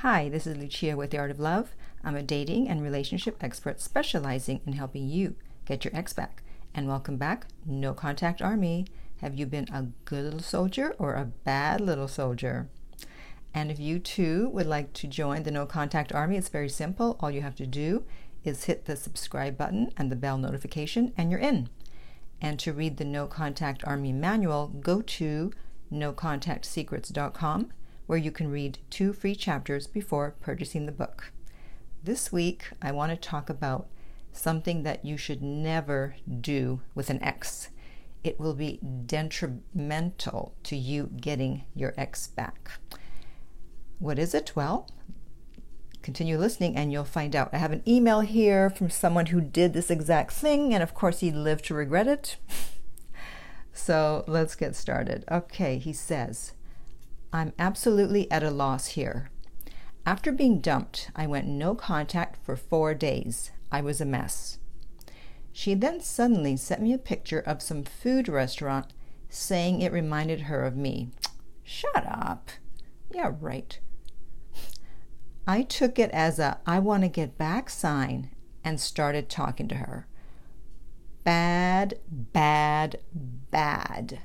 Hi, this is Lucia with The Art of Love. I'm a dating and relationship expert specializing in helping you get your ex back. And welcome back, No Contact Army. Have you been a good little soldier or a bad little soldier? And if you too would like to join the No Contact Army, it's very simple. All you have to do is hit the subscribe button and the bell notification, and you're in. And to read the No Contact Army manual, go to nocontactsecrets.com where you can read two free chapters before purchasing the book. This week, I want to talk about something that you should never do with an ex. It will be detrimental to you getting your ex back. What is it? Well, continue listening and you'll find out. I have an email here from someone who did this exact thing, and of course, he lived to regret it. so let's get started. Okay, he says, I'm absolutely at a loss here. After being dumped, I went no contact for four days. I was a mess. She then suddenly sent me a picture of some food restaurant saying it reminded her of me. Shut up. Yeah, right. I took it as a I want to get back sign and started talking to her. Bad, bad, bad.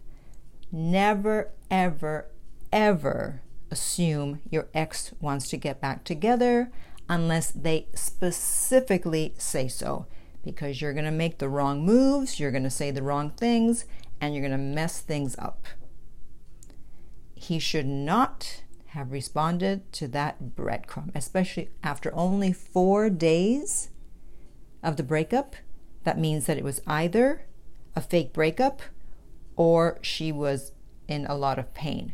Never, ever, ever assume your ex wants to get back together unless they specifically say so, because you're going to make the wrong moves, you're going to say the wrong things, and you're going to mess things up. He should not have responded to that breadcrumb, especially after only four days of the breakup. That means that it was either a fake breakup or she was in a lot of pain.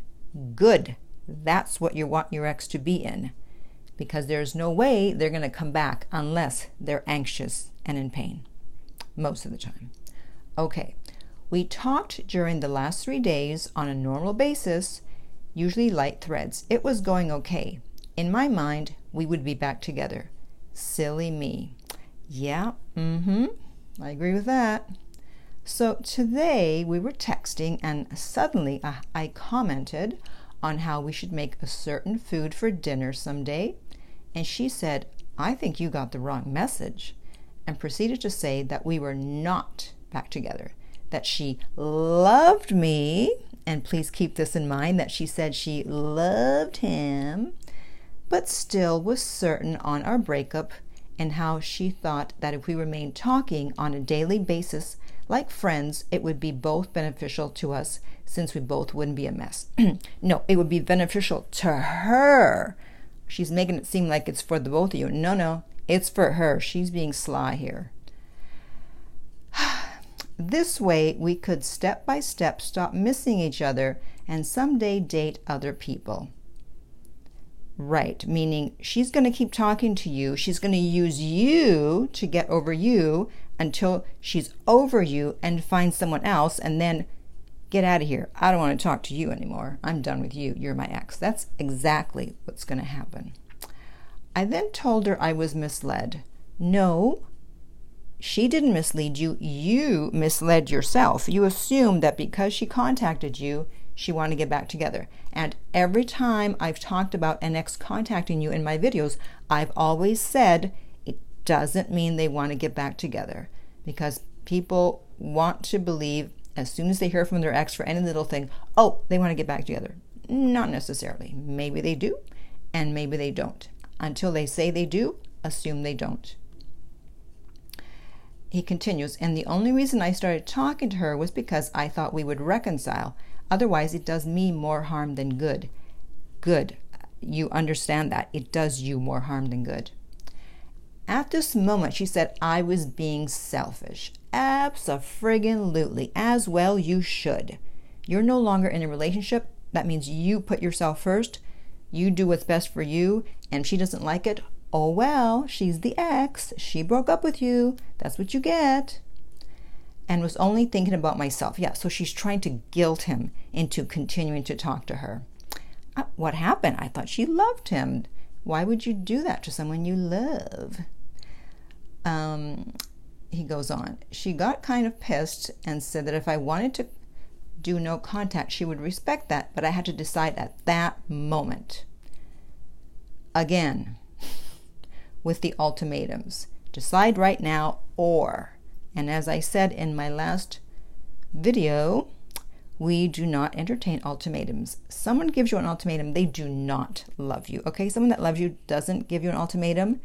Good. That's what you want your ex to be in. Because there's no way they're going to come back unless they're anxious and in pain. Most of the time. Okay. We talked during the last three days on a normal basis usually light threads. It was going okay. In my mind, we would be back together. Silly me. Yeah, mm hmm. I agree with that. So today we were texting, and suddenly I, commented on how we should make a certain food for dinner someday. And she said, I think you got the wrong message, and proceeded to say that we were not back together, that she loved me and please keep this in mind that she said she loved him, but still was certain on our breakup and how she thought that if we remained talking on a daily basis like friends, it would be both beneficial to us since we both wouldn't be a mess. no, it would be beneficial to her. She's making it seem like it's for the both of you. No, no, it's for her. She's being sly here. This way, we could step by step stop missing each other and someday date other people. Right, meaning she's going to keep talking to you. She's going to use you to get over you until she's over you and find someone else and then get out of here. I don't want to talk to you anymore. I'm done with you. You're my ex. That's exactly what's going to happen. I then told her I was misled. No, she didn't mislead you. You misled yourself. You assumed that because she contacted you, she wanted to get back together. And every time I've talked about an ex contacting you in my videos, I've always said doesn't mean they want to get back together because people want to believe as soon as they hear from their ex for any little thing, oh, they want to get back together. Not necessarily. Maybe they do, and maybe they don't. Until they say they do, assume they don't he continues, and the only reason I started talking to her was because I thought we would reconcile. Otherwise, it does me more harm than good. Good. You understand that. It does you more harm than good. At this moment, she said I was being selfish. Abso-friggin-lutely. As well you should. You're no longer in a relationship. That means you put yourself first. You do what's best for you. And she doesn't like it, Oh well, she's the ex. She broke up with you. That's what you get. And was only thinking about myself. Yeah, so she's trying to guilt him into continuing to talk to her. Uh, what happened? I thought she loved him. Why would you do that to someone you love? Um, he goes on. She got kind of pissed and said that if I wanted to do no contact, she would respect that, but I had to decide at that moment again with the ultimatums. Decide right now or. And as I said in my last video, we do not entertain ultimatums. Someone gives you an ultimatum, they do not love you. Okay, someone that loves you doesn't give you an ultimatum.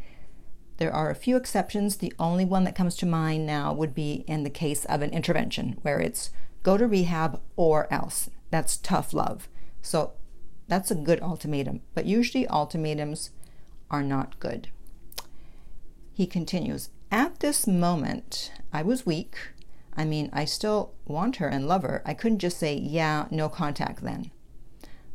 There are a few exceptions. The only one that comes to mind now would be in the case of an intervention, where it's go to rehab or else. That's tough love. So that's a good ultimatum. But usually, ultimatums are not good. He continues At this moment, I was weak. I mean, I still want her and love her. I couldn't just say, yeah, no contact then.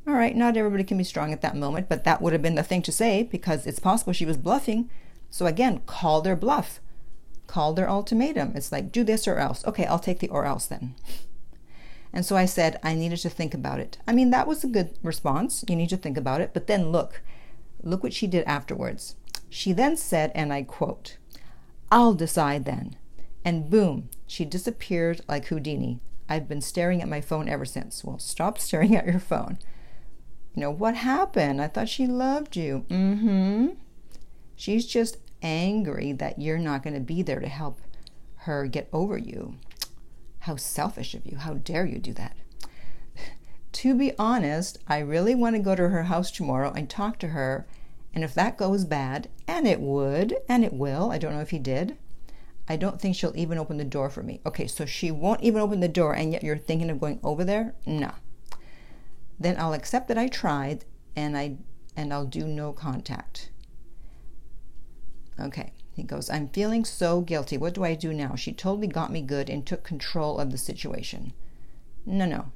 All right, not everybody can be strong at that moment, but that would have been the thing to say because it's possible she was bluffing. So again, call their bluff, call their ultimatum. It's like, do this or else. Okay, I'll take the or else then. And so I said, I needed to think about it. I mean, that was a good response. You need to think about it. But then look, look what she did afterwards. She then said, and I quote, I'll decide then. And boom, she disappeared like Houdini. I've been staring at my phone ever since. Well, stop staring at your phone. You know, what happened? I thought she loved you. Mm hmm. She's just angry that you're not going to be there to help her get over you. How selfish of you. How dare you do that? to be honest, I really want to go to her house tomorrow and talk to her. And if that goes bad, and it would, and it will, I don't know if he did, I don't think she'll even open the door for me. Okay, so she won't even open the door, and yet you're thinking of going over there? No. Then I'll accept that I tried, and I and I'll do no contact. Okay, he goes, I'm feeling so guilty. What do I do now? She totally got me good and took control of the situation. No, no.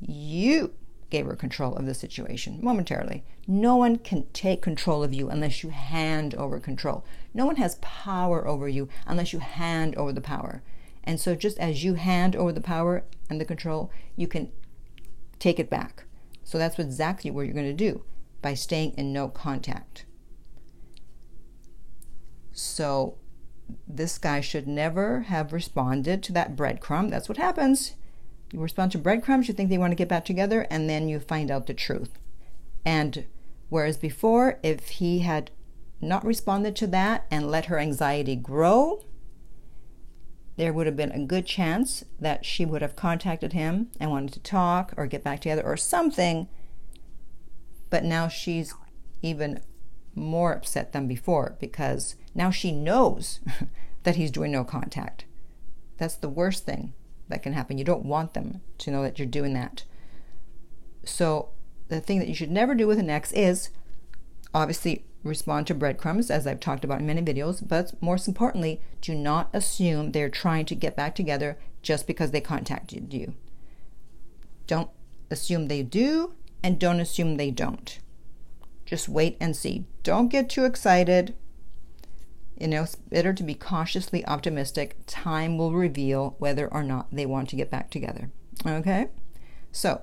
You gave her control of the situation momentarily. No one can take control of you unless you hand over control. No one has power over you unless you hand over the power. And so, just as you hand over the power and the control, you can take it back. So, that's exactly what you're going to do by staying in no contact. So, this guy should never have responded to that breadcrumb. That's what happens. You respond to breadcrumbs, you think they want to get back together, and then you find out the truth. And whereas before, if he had not responded to that and let her anxiety grow, there would have been a good chance that she would have contacted him and wanted to talk or get back together or something. But now she's even more upset than before because now she knows that he's doing no contact. That's the worst thing that can happen. You don't want them to know that you're doing that. So, the thing that you should never do with an ex is obviously respond to breadcrumbs, as I've talked about in many videos, but most importantly, do not assume they're trying to get back together just because they contacted you. Don't assume they do, and don't assume they don't. Just wait and see. Don't get too excited. You know, it's better to be cautiously optimistic. Time will reveal whether or not they want to get back together. Okay? So,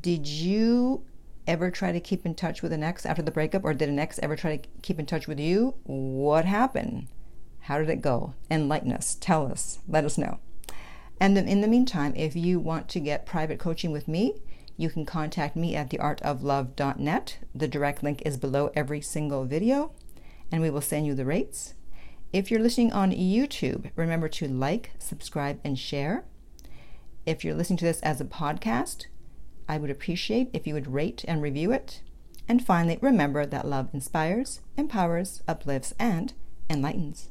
did you ever try to keep in touch with an ex after the breakup, or did an ex ever try to keep in touch with you? What happened? How did it go? Enlighten us. Tell us. Let us know. And then in the meantime, if you want to get private coaching with me, you can contact me at theartoflove.net. The direct link is below every single video and we will send you the rates. If you're listening on YouTube, remember to like, subscribe, and share. If you're listening to this as a podcast, I would appreciate if you would rate and review it. And finally, remember that love inspires, empowers, uplifts, and enlightens.